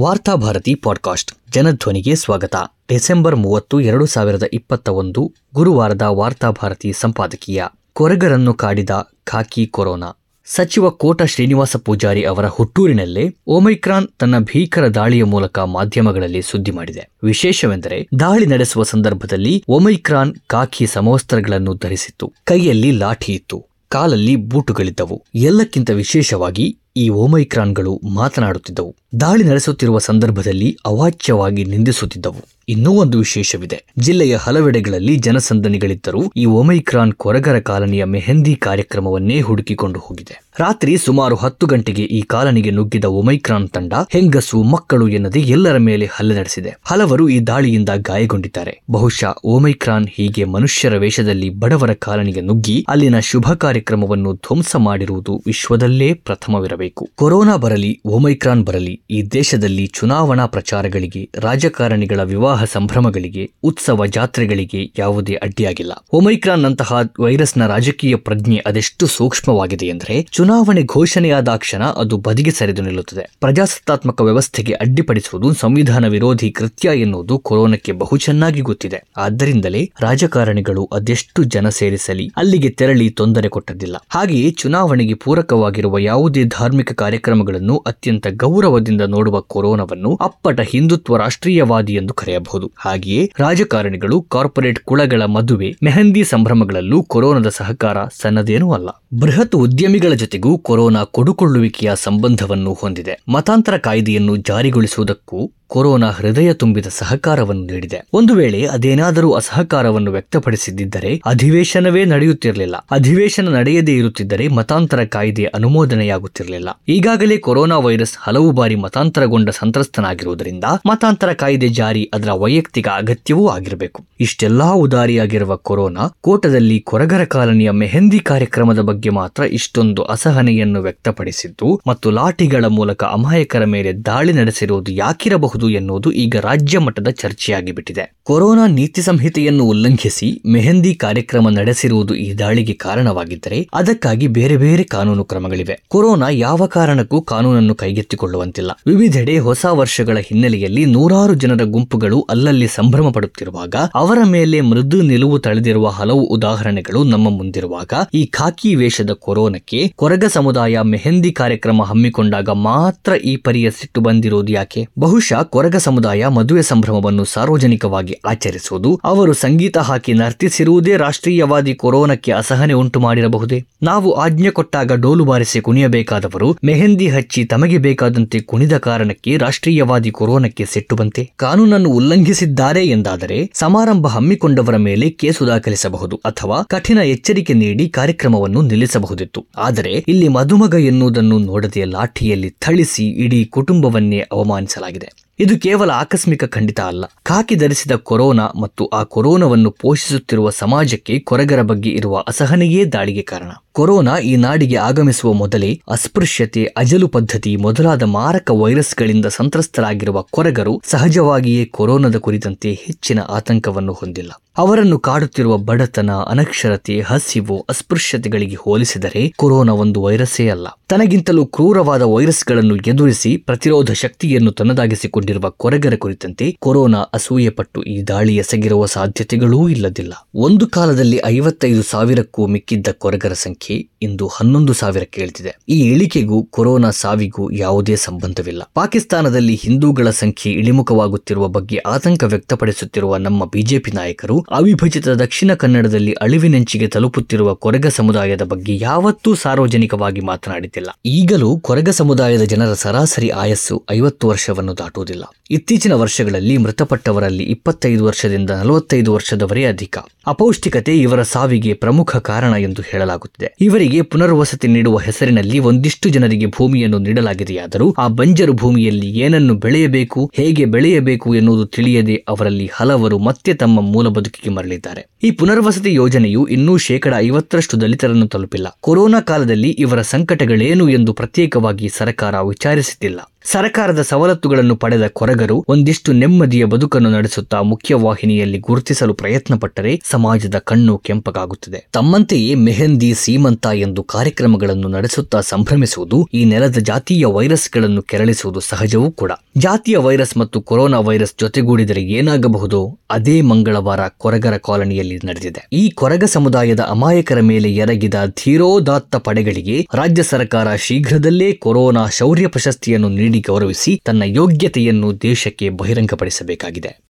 Varthabharati podcast ಜನಧ್ವನಿಗೆ ಸ್ವಾಗತ. December ಮೂವತ್ತು, ಎರಡು ಸಾವಿರದ ಇಪ್ಪತ್ತ ಒಂದು ಗುರುವಾರದ ವಾರ್ತಾಭಾರತಿ ಸಂಪಾದಕೀಯ. ಕೊರಗರನ್ನು ಕಾಡಿದ ಖಾಕಿ ಕೊರೋನಾ. ಸಚಿವ ಕೋಟ ಶ್ರೀನಿವಾಸ ಪೂಜಾರಿ ಅವರ ಹುಟ್ಟೂರಿನಲ್ಲೇ ಒಮೈಕ್ರಾನ್ ತನ್ನ ಭೀಕರ ದಾಳಿಯ ಮೂಲಕ ಮಾಧ್ಯಮಗಳಲ್ಲಿ ಸುದ್ದಿ ಮಾಡಿದೆ. ವಿಶೇಷವೆಂದರೆ, ದಾಳಿ ನಡೆಸುವ ಸಂದರ್ಭದಲ್ಲಿ ಒಮೈಕ್ರಾನ್ ಖಾಕಿ ಸಮವಸ್ತ್ರಗಳನ್ನು ಧರಿಸಿತ್ತು. ಕೈಯಲ್ಲಿ ಲಾಠಿ ಇತ್ತು. ಕಾಲಲ್ಲಿ ಬೂಟುಗಳಿದ್ದವು. ಎಲ್ಲಕ್ಕಿಂತ ವಿಶೇಷವಾಗಿ ಈ ಓಮೈಕ್ರಾನ್ಗಳು ಮಾತನಾಡುತ್ತಿದ್ದವು. ದಾಳಿ ನಡೆಸುತ್ತಿರುವ ಸಂದರ್ಭದಲ್ಲಿ ಅವಾಚ್ಯವಾಗಿ ನಿಂದಿಸುತ್ತಿದ್ದವು. ಇನ್ನೂ ಒಂದು ವಿಶೇಷವಿದೆ. ಜಿಲ್ಲೆಯ ಹಲವೆಡೆಗಳಲ್ಲಿ ಜನಸಂದಣಿಗಳಿದ್ದರೂ ಈ ಒಮೈಕ್ರಾನ್ ಕೊರಗರ ಕಾಲನಿಯ ಮೆಹಂದಿ ಕಾರ್ಯಕ್ರಮವನ್ನೇ ಹುಡುಕಿಕೊಂಡು ಹೋಗಿದೆ. ರಾತ್ರಿ ಸುಮಾರು ಹತ್ತು ಗಂಟೆಗೆ ಈ ಕಾಲನಿಗೆ ನುಗ್ಗಿದ ಒಮೈಕ್ರಾನ್ ತಂಡ ಹೆಂಗಸು ಮಕ್ಕಳು ಎನ್ನದೆ ಎಲ್ಲರ ಮೇಲೆ ಹಲ್ಲೆ ನಡೆಸಿದೆ. ಹಲವರು ಈ ದಾಳಿಯಿಂದ ಗಾಯಗೊಂಡಿದ್ದಾರೆ. ಬಹುಶಃ ಒಮೈಕ್ರಾನ್ ಹೀಗೆ ಮನುಷ್ಯರ ವೇಷದಲ್ಲಿ ಬಡವರ ಕಾಲನಿಗೆ ನುಗ್ಗಿ ಅಲ್ಲಿನ ಶುಭ ಕಾರ್ಯಕ್ರಮವನ್ನು ಧ್ವಂಸ ಮಾಡಿರುವುದು ವಿಶ್ವದಲ್ಲೇ ಪ್ರಥಮವಿರಬೇಕು. ಕೊರೋನಾ ಬರಲಿ, ಒಮೈಕ್ರಾನ್ ಬರಲಿ ಈ ದೇಶದಲ್ಲಿ ಚುನಾವಣಾ ಪ್ರಚಾರಗಳಿಗೆ, ರಾಜಕಾರಣಿಗಳ ವಿವಾಹ ಸಂಭ್ರಮಗಳಿಗೆ, ಉತ್ಸವ ಜಾತ್ರೆಗಳಿಗೆ ಯಾವುದೇ ಅಡ್ಡಿಯಾಗಿಲ್ಲ. ಒಮೈಕ್ರಾನ್ ನಂತಹ ವೈರಸ್ನ ರಾಜಕೀಯ ಪ್ರಜ್ಞೆ ಅದೆಷ್ಟು ಸೂಕ್ಷ್ಮವಾಗಿದೆ ಎಂದರೆ, ಚುನಾವಣೆ ಘೋಷಣೆಯಾದ ಕ್ಷಣ ಅದು ಬದಿಗೆ ಸರಿದು ನಿಲ್ಲುತ್ತದೆ. ಪ್ರಜಾಸತ್ತಾತ್ಮಕ ವ್ಯವಸ್ಥೆಗೆ ಅಡ್ಡಿಪಡಿಸುವುದು ಸಂವಿಧಾನ ವಿರೋಧಿ ಕೃತ್ಯ ಎನ್ನುವುದು ಕೊರೋನಾಕ್ಕೆ ಬಹು ಚೆನ್ನಾಗಿ ಗೊತ್ತಿದೆ. ಆದ್ದರಿಂದಲೇ ರಾಜಕಾರಣಿಗಳು ಅದೆಷ್ಟು ಜನ ಸೇರಿಸಲಿ, ಅಲ್ಲಿಗೆ ತೆರಳಿ ತೊಂದರೆ ಕೊಟ್ಟದ್ದಿಲ್ಲ. ಹಾಗೆಯೇ ಚುನಾವಣೆಗೆ ಪೂರಕವಾಗಿರುವ ಯಾವುದೇ ಧಾರ್ಮಿಕ ಕಾರ್ಯಕ್ರಮಗಳನ್ನು ಅತ್ಯಂತ ಗೌರವದಿಂದ ನೋಡುವ ಕೊರೋನಾವನ್ನು ಅಪ್ಪಟ ಹಿಂದುತ್ವ ರಾಷ್ಟ್ರೀಯವಾದಿ ಎಂದು ಕರೆಯಬಹುದು. ಹಾಗೆಯೇ ರಾಜಕಾರಣಿಗಳು ಕಾರ್ಪೊರೇಟ್ ಕುಳಗಳ ಮದುವೆ, ಮೆಹಂದಿ ಸಂಭ್ರಮಗಳಲ್ಲೂ ಕೊರೋನಾದ ಸಹಕಾರ ಸನ್ನದೇನೂ ಅಲ್ಲ. ಬೃಹತ್ ಉದ್ಯಮಿಗಳ ಜೊತೆಗೂ ಕೊರೋನಾ ಕೊಡುಕೊಳ್ಳುವಿಕೆಯ ಸಂಬಂಧವನ್ನು ಹೊಂದಿದೆ. ಮತಾಂತರ ಕಾಯ್ದೆಯನ್ನು ಜಾರಿಗೊಳಿಸುವುದಕ್ಕೂ ಕೊರೋನಾ ಹೃದಯ ತುಂಬಿದ ಸಹಕಾರವನ್ನು ನೀಡಿದೆ. ಒಂದು ವೇಳೆ ಅದೇನಾದರೂ ಅಸಹಕಾರವನ್ನು ವ್ಯಕ್ತಪಡಿಸಿದ್ದರೆ ಅಧಿವೇಶನವೇ ನಡೆಯುತ್ತಿರಲಿಲ್ಲ. ಅಧಿವೇಶನ ನಡೆಯದೇ ಇರುತ್ತಿದ್ದರೆ ಮತಾಂತರ ಕಾಯ್ದೆ ಅನುಮೋದನೆಯಾಗುತ್ತಿರಲಿಲ್ಲ. ಈಗಾಗಲೇ ಕೊರೋನಾ ವೈರಸ್ ಹಲವು ಬಾರಿ ಮತಾಂತರಗೊಂಡ ಸಂತ್ರಸ್ತನಾಗಿರುವುದರಿಂದ ಮತಾಂತರ ಕಾಯ್ದೆ ಜಾರಿ ಅದರ ವೈಯಕ್ತಿಕ ಅಗತ್ಯವೂ ಆಗಿರಬೇಕು. ಇಷ್ಟೆಲ್ಲಾ ಉದಾರಿಯಾಗಿರುವ ಕೊರೋನಾ ಕೋಟದಲ್ಲಿ ಕೊರಗರ ಕಾಲನಿಯ ಮೆಹಂದಿ ಕಾರ್ಯಕ್ರಮದ ಬಗ್ಗೆ ಮಾತ್ರ ಇಷ್ಟೊಂದು ಅಸಹನೆಯನ್ನು ವ್ಯಕ್ತಪಡಿಸಿದ್ದು ಮತ್ತು ಲಾಠಿಗಳ ಮೂಲಕ ಅಮಾಯಕರ ಮೇಲೆ ದಾಳಿ ನಡೆಸಿರುವುದು ಯಾಕಿರಬಹುದು? ಎನ್ನುವುದು ಈಗ ರಾಜ್ಯ ಮಟ್ಟದ ಚರ್ಚೆಯಾಗಿಬಿಟ್ಟಿದೆ. ಕೊರೋನಾ ನೀತಿ ಸಂಹಿತೆಯನ್ನು ಉಲ್ಲಂಘಿಸಿ ಮೆಹಂದಿ ಕಾರ್ಯಕ್ರಮ ನಡೆಸಿರುವುದು ಈ ದಾಳಿಗೆ ಕಾರಣವಾಗಿದ್ದರೆ ಅದಕ್ಕಾಗಿ ಬೇರೆ ಬೇರೆ ಕಾನೂನು ಕ್ರಮಗಳಿವೆ. ಕೊರೋನಾ ಯಾವ ಕಾರಣಕ್ಕೂ ಕಾನೂನನ್ನು ಕೈಗೆತ್ತಿಕೊಳ್ಳುವಂತಿಲ್ಲ. ವಿವಿಧೆಡೆ ಹೊಸ ವರ್ಷಗಳ ಹಿನ್ನೆಲೆಯಲ್ಲಿ ನೂರಾರು ಜನರ ಗುಂಪುಗಳು ಅಲ್ಲಲ್ಲಿ ಸಂಭ್ರಮ ಪಡುತ್ತಿರುವಾಗ ಅವರ ಮೇಲೆ ಮೃದು ನಿಲುವು ತಳೆದಿರುವ ಹಲವು ಉದಾಹರಣೆಗಳು ನಮ್ಮ ಮುಂದಿರುವಾಗ ಈ ಖಾಕಿ ವೇಷದ ಕೊರೋನಕ್ಕೆ ಕೊರಗ ಸಮುದಾಯ ಮೆಹಂದಿ ಕಾರ್ಯಕ್ರಮ ಹಮ್ಮಿಕೊಂಡಾಗ ಮಾತ್ರ ಈ ಪರಿಯ ಸಿಟ್ಟು ಬಂದಿರುವುದು ಯಾಕೆ? ಬಹುಶಃ ಕೊರಗ ಸಮುದಾಯ ಮದುವೆ ಸಂಭ್ರಮವನ್ನು ಸಾರ್ವಜನಿಕವಾಗಿ ಆಚರಿಸುವುದು, ಅವರು ಸಂಗೀತ ಹಾಕಿ ನರ್ತಿಸಿರುವುದೇ ರಾಷ್ಟ್ರೀಯವಾದಿ ಕೊರೋನಾಕ್ಕೆ ಅಸಹನೆ ಉಂಟು ಮಾಡಿರಬಹುದೇ? ನಾವು ಆಜ್ಞೆ ಕೊಟ್ಟಾಗ ಡೋಲು ಬಾರಿಸಿ ಕುಣಿಯಬೇಕಾದವರು, ಮೆಹಂದಿ ಹಚ್ಚಿ ತಮಗೆ ಬೇಕಾದಂತೆ ಕುಣಿದ ಕಾರಣಕ್ಕೆ ರಾಷ್ಟ್ರೀಯವಾದಿ ಕೊರೋನಾಕ್ಕೆ ಸಿಟ್ಟು ಬಂತೆ ಕಾನೂನನ್ನು ಉಲ್ಲಂಘಿಸಿದ್ದಾರೆ ಎಂದಾದರೆ ಸಮಾರಂಭ ಹಮ್ಮಿಕೊಂಡವರ ಮೇಲೆ ಕೇಸು ದಾಖಲಿಸಬಹುದು ಅಥವಾ ಕಠಿಣ ಎಚ್ಚರಿಕೆ ನೀಡಿ ಕಾರ್ಯಕ್ರಮವನ್ನು ನಿಲ್ಲಿಸಬಹುದಿತ್ತು. ಆದರೆ ಇಲ್ಲಿ ಮದುಮಗ ಎನ್ನುವುದನ್ನು ನೋಡದೆ ಲಾಠಿಯಲ್ಲಿ ಥಳಿಸಿ ಇಡೀ ಕುಟುಂಬವನ್ನೇ ಅವಮಾನಿಸಲಾಗಿದೆ. ಇದು ಕೇವಲ ಆಕಸ್ಮಿಕ ಖಂಡಿತ ಅಲ್ಲ. ಖಾಕಿ ಧರಿಸಿದ ಕೊರೋನಾ ಮತ್ತು ಆ ಕೊರೋನಾವನ್ನು ಪೋಷಿಸುತ್ತಿರುವ ಸಮಾಜಕ್ಕೆ ಕೊರಗರ ಬಗ್ಗೆ ಇರುವ ಅಸಹನೆಯೇ ದಾಳಿಗೆ ಕಾರಣ. ಕೊರೋನಾ ಈ ನಾಡಿಗೆ ಆಗಮಿಸುವ ಮೊದಲೇ ಅಸ್ಪೃಶ್ಯತೆ, ಅಜಲು ಪದ್ಧತಿ ಮೊದಲಾದ ಮಾರಕ ವೈರಸ್ಗಳಿಂದ ಸಂತ್ರಸ್ತರಾಗಿರುವ ಕೊರಗರು ಸಹಜವಾಗಿಯೇ ಕೊರೋನಾದ ಕುರಿತಂತೆ ಹೆಚ್ಚಿನ ಆತಂಕವನ್ನು ಹೊಂದಿಲ್ಲ. ಅವರನ್ನು ಕಾಡುತ್ತಿರುವ ಬಡತನ, ಅನಕ್ಷರತೆ, ಹಸಿವು, ಅಸ್ಪೃಶ್ಯತೆಗಳಿಗೆ ಹೋಲಿಸಿದರೆ ಕೊರೋನಾ ಒಂದು ವೈರಸ್ಸೇ ಅಲ್ಲ. ತನಗಿಂತಲೂ ಕ್ರೂರವಾದ ವೈರಸ್ಗಳನ್ನು ಎದುರಿಸಿ ಪ್ರತಿರೋಧ ಶಕ್ತಿಯನ್ನು ತನ್ನದಾಗಿಸಿಕೊಂಡಿರುವ ಕೊರಗರ ಕುರಿತಂತೆ ಕೊರೋನಾ ಅಸೂಯೆ ಪಟ್ಟು ಈ ದಾಳಿ ಎಸಗಿರುವ ಸಾಧ್ಯತೆಗಳೂ ಇಲ್ಲದಿಲ್ಲ. ಒಂದು ಕಾಲದಲ್ಲಿ ಐವತ್ತೈದು ಸಾವಿರಕ್ಕೂ ಮಿಕ್ಕಿದ್ದ ಕೊರಗರ ಸಂಖ್ಯೆ ಇಂದು ಹನ್ನೊಂದು ಸಾವಿರ ಕೇಳ್ತಿದೆ ಈ ಇಳಿಕೆಗೂ ಕೊರೋನಾ ಸಾವಿಗೂ ಯಾವುದೇ ಸಂಬಂಧವಿಲ್ಲ. ಪಾಕಿಸ್ತಾನದಲ್ಲಿ ಹಿಂದೂಗಳ ಸಂಖ್ಯೆ ಇಳಿಮುಖವಾಗುತ್ತಿರುವ ಬಗ್ಗೆ ಆತಂಕ ವ್ಯಕ್ತಪಡಿಸುತ್ತಿರುವ ನಮ್ಮ ಬಿಜೆಪಿ ನಾಯಕರು, ಅವಿಭಜಿತ ದಕ್ಷಿಣ ಕನ್ನಡದಲ್ಲಿ ಅಳಿವಿನೆಂಚಿಗೆ ತಲುಪುತ್ತಿರುವ ಕೊರಗ ಸಮುದಾಯದ ಬಗ್ಗೆ ಯಾವತ್ತೂ ಸಾರ್ವಜನಿಕವಾಗಿ ಮಾತನಾಡಿದ್ದಿಲ್ಲ. ಈಗಲೂ ಕೊರಗ ಸಮುದಾಯದ ಜನರ ಸರಾಸರಿ ಆಯಸ್ಸು ಐವತ್ತು ವರ್ಷವನ್ನು ದಾಟುವುದಿಲ್ಲ. ಇತ್ತೀಚಿನ ವರ್ಷಗಳಲ್ಲಿ ಮೃತಪಟ್ಟವರಲ್ಲಿ ಇಪ್ಪತ್ತೈದು ವರ್ಷದಿಂದ ನಲವತ್ತೈದು ವರ್ಷದವರೇ ಅಧಿಕ. ಅಪೌಷ್ಟಿಕತೆ ಇವರ ಸಾವಿಗೆ ಪ್ರಮುಖ ಕಾರಣ ಎಂದು ಹೇಳಲಾಗುತ್ತಿದೆ. ಇವರಿಗೆ ಪುನರ್ವಸತಿ ನೀಡುವ ಹೆಸರಿನಲ್ಲಿ ಒಂದಿಷ್ಟು ಜನರಿಗೆ ಭೂಮಿಯನ್ನು ನೀಡಲಾಗಿದೆಯಾದರೂ ಆ ಬಂಜರು ಭೂಮಿಯಲ್ಲಿ ಏನನ್ನು ಬೆಳೆಯಬೇಕು, ಹೇಗೆ ಬೆಳೆಯಬೇಕು ಎನ್ನುವುದು ತಿಳಿಯದೆ ಅವರಲ್ಲಿ ಹಲವರು ಮತ್ತೆ ತಮ್ಮ ಮೂಲ ಬದುಕಿಗೆ ಮರಳಿದ್ದಾರೆ. ಈ ಪುನರ್ವಸತಿ ಯೋಜನೆಯು ಇನ್ನೂ ಶೇಕಡ ಐವತ್ತರಷ್ಟು ದಲಿತರನ್ನು ತಲುಪಿಲ್ಲ. ಕೊರೋನಾ ಕಾಲದಲ್ಲಿ ಇವರ ಸಂಕಟಗಳೇನು ಎಂದು ಪ್ರತ್ಯೇಕವಾಗಿ ಸರ್ಕಾರ ವಿಚಾರಿಸುತ್ತಿಲ್ಲ. ಸರಕಾರದ ಸವಲತ್ತುಗಳನ್ನು ಪಡೆದ ಕೊರಗರು ಒಂದಿಷ್ಟು ನೆಮ್ಮದಿಯ ಬದುಕನ್ನು ನಡೆಸುತ್ತಾ ಮುಖ್ಯವಾಹಿನಿಯಲ್ಲಿ ಗುರುತಿಸಲು ಪ್ರಯತ್ನ ಪಟ್ಟರೆ ಸಮಾಜದ ಕಣ್ಣು ಕೆಂಪಗಾಗುತ್ತದೆ. ತಮ್ಮಂತೆಯೇ ಮೆಹಂದಿ, ಸೀಮಂತ ಎಂದು ಕಾರ್ಯಕ್ರಮಗಳನ್ನು ನಡೆಸುತ್ತಾ ಸಂಭ್ರಮಿಸುವುದು, ಈ ನೆಲದ ಜಾತೀಯ ವೈರಸ್ಗಳನ್ನು ಕೆರಳಿಸುವುದು ಸಹಜವೂ ಕೂಡ. ಜಾತಿಯ ವೈರಸ್ ಮತ್ತು ಕೊರೋನಾ ವೈರಸ್ ಜೊತೆಗೂಡಿದರೆ ಏನಾಗಬಹುದು? ಅದೇ ಮಂಗಳವಾರ ಕೊರಗರ ಕಾಲನಿಯಲ್ಲಿ ನಡೆದಿದೆ. ಈ ಕೊರಗ ಸಮುದಾಯದ ಅಮಾಯಕರ ಮೇಲೆ ಎರಗಿದ ಧೀರೋದಾತ್ತ ಪಡೆಗಳಿಗೆ ರಾಜ್ಯ ಸರ್ಕಾರ ಶೀಘ್ರದಲ್ಲೇ ಕೊರೋನಾ ಶೌರ್ಯ ಪ್ರಶಸ್ತಿಯನ್ನು ನೀಡಿ ಗೌರವಿಸಿ ತನ್ನ ಯೋಗ್ಯತೆಯನ್ನು ದೇಶಕ್ಕೆ ಬಹಿರಂಗಪಡಿಸಬೇಕಾಗಿದೆ.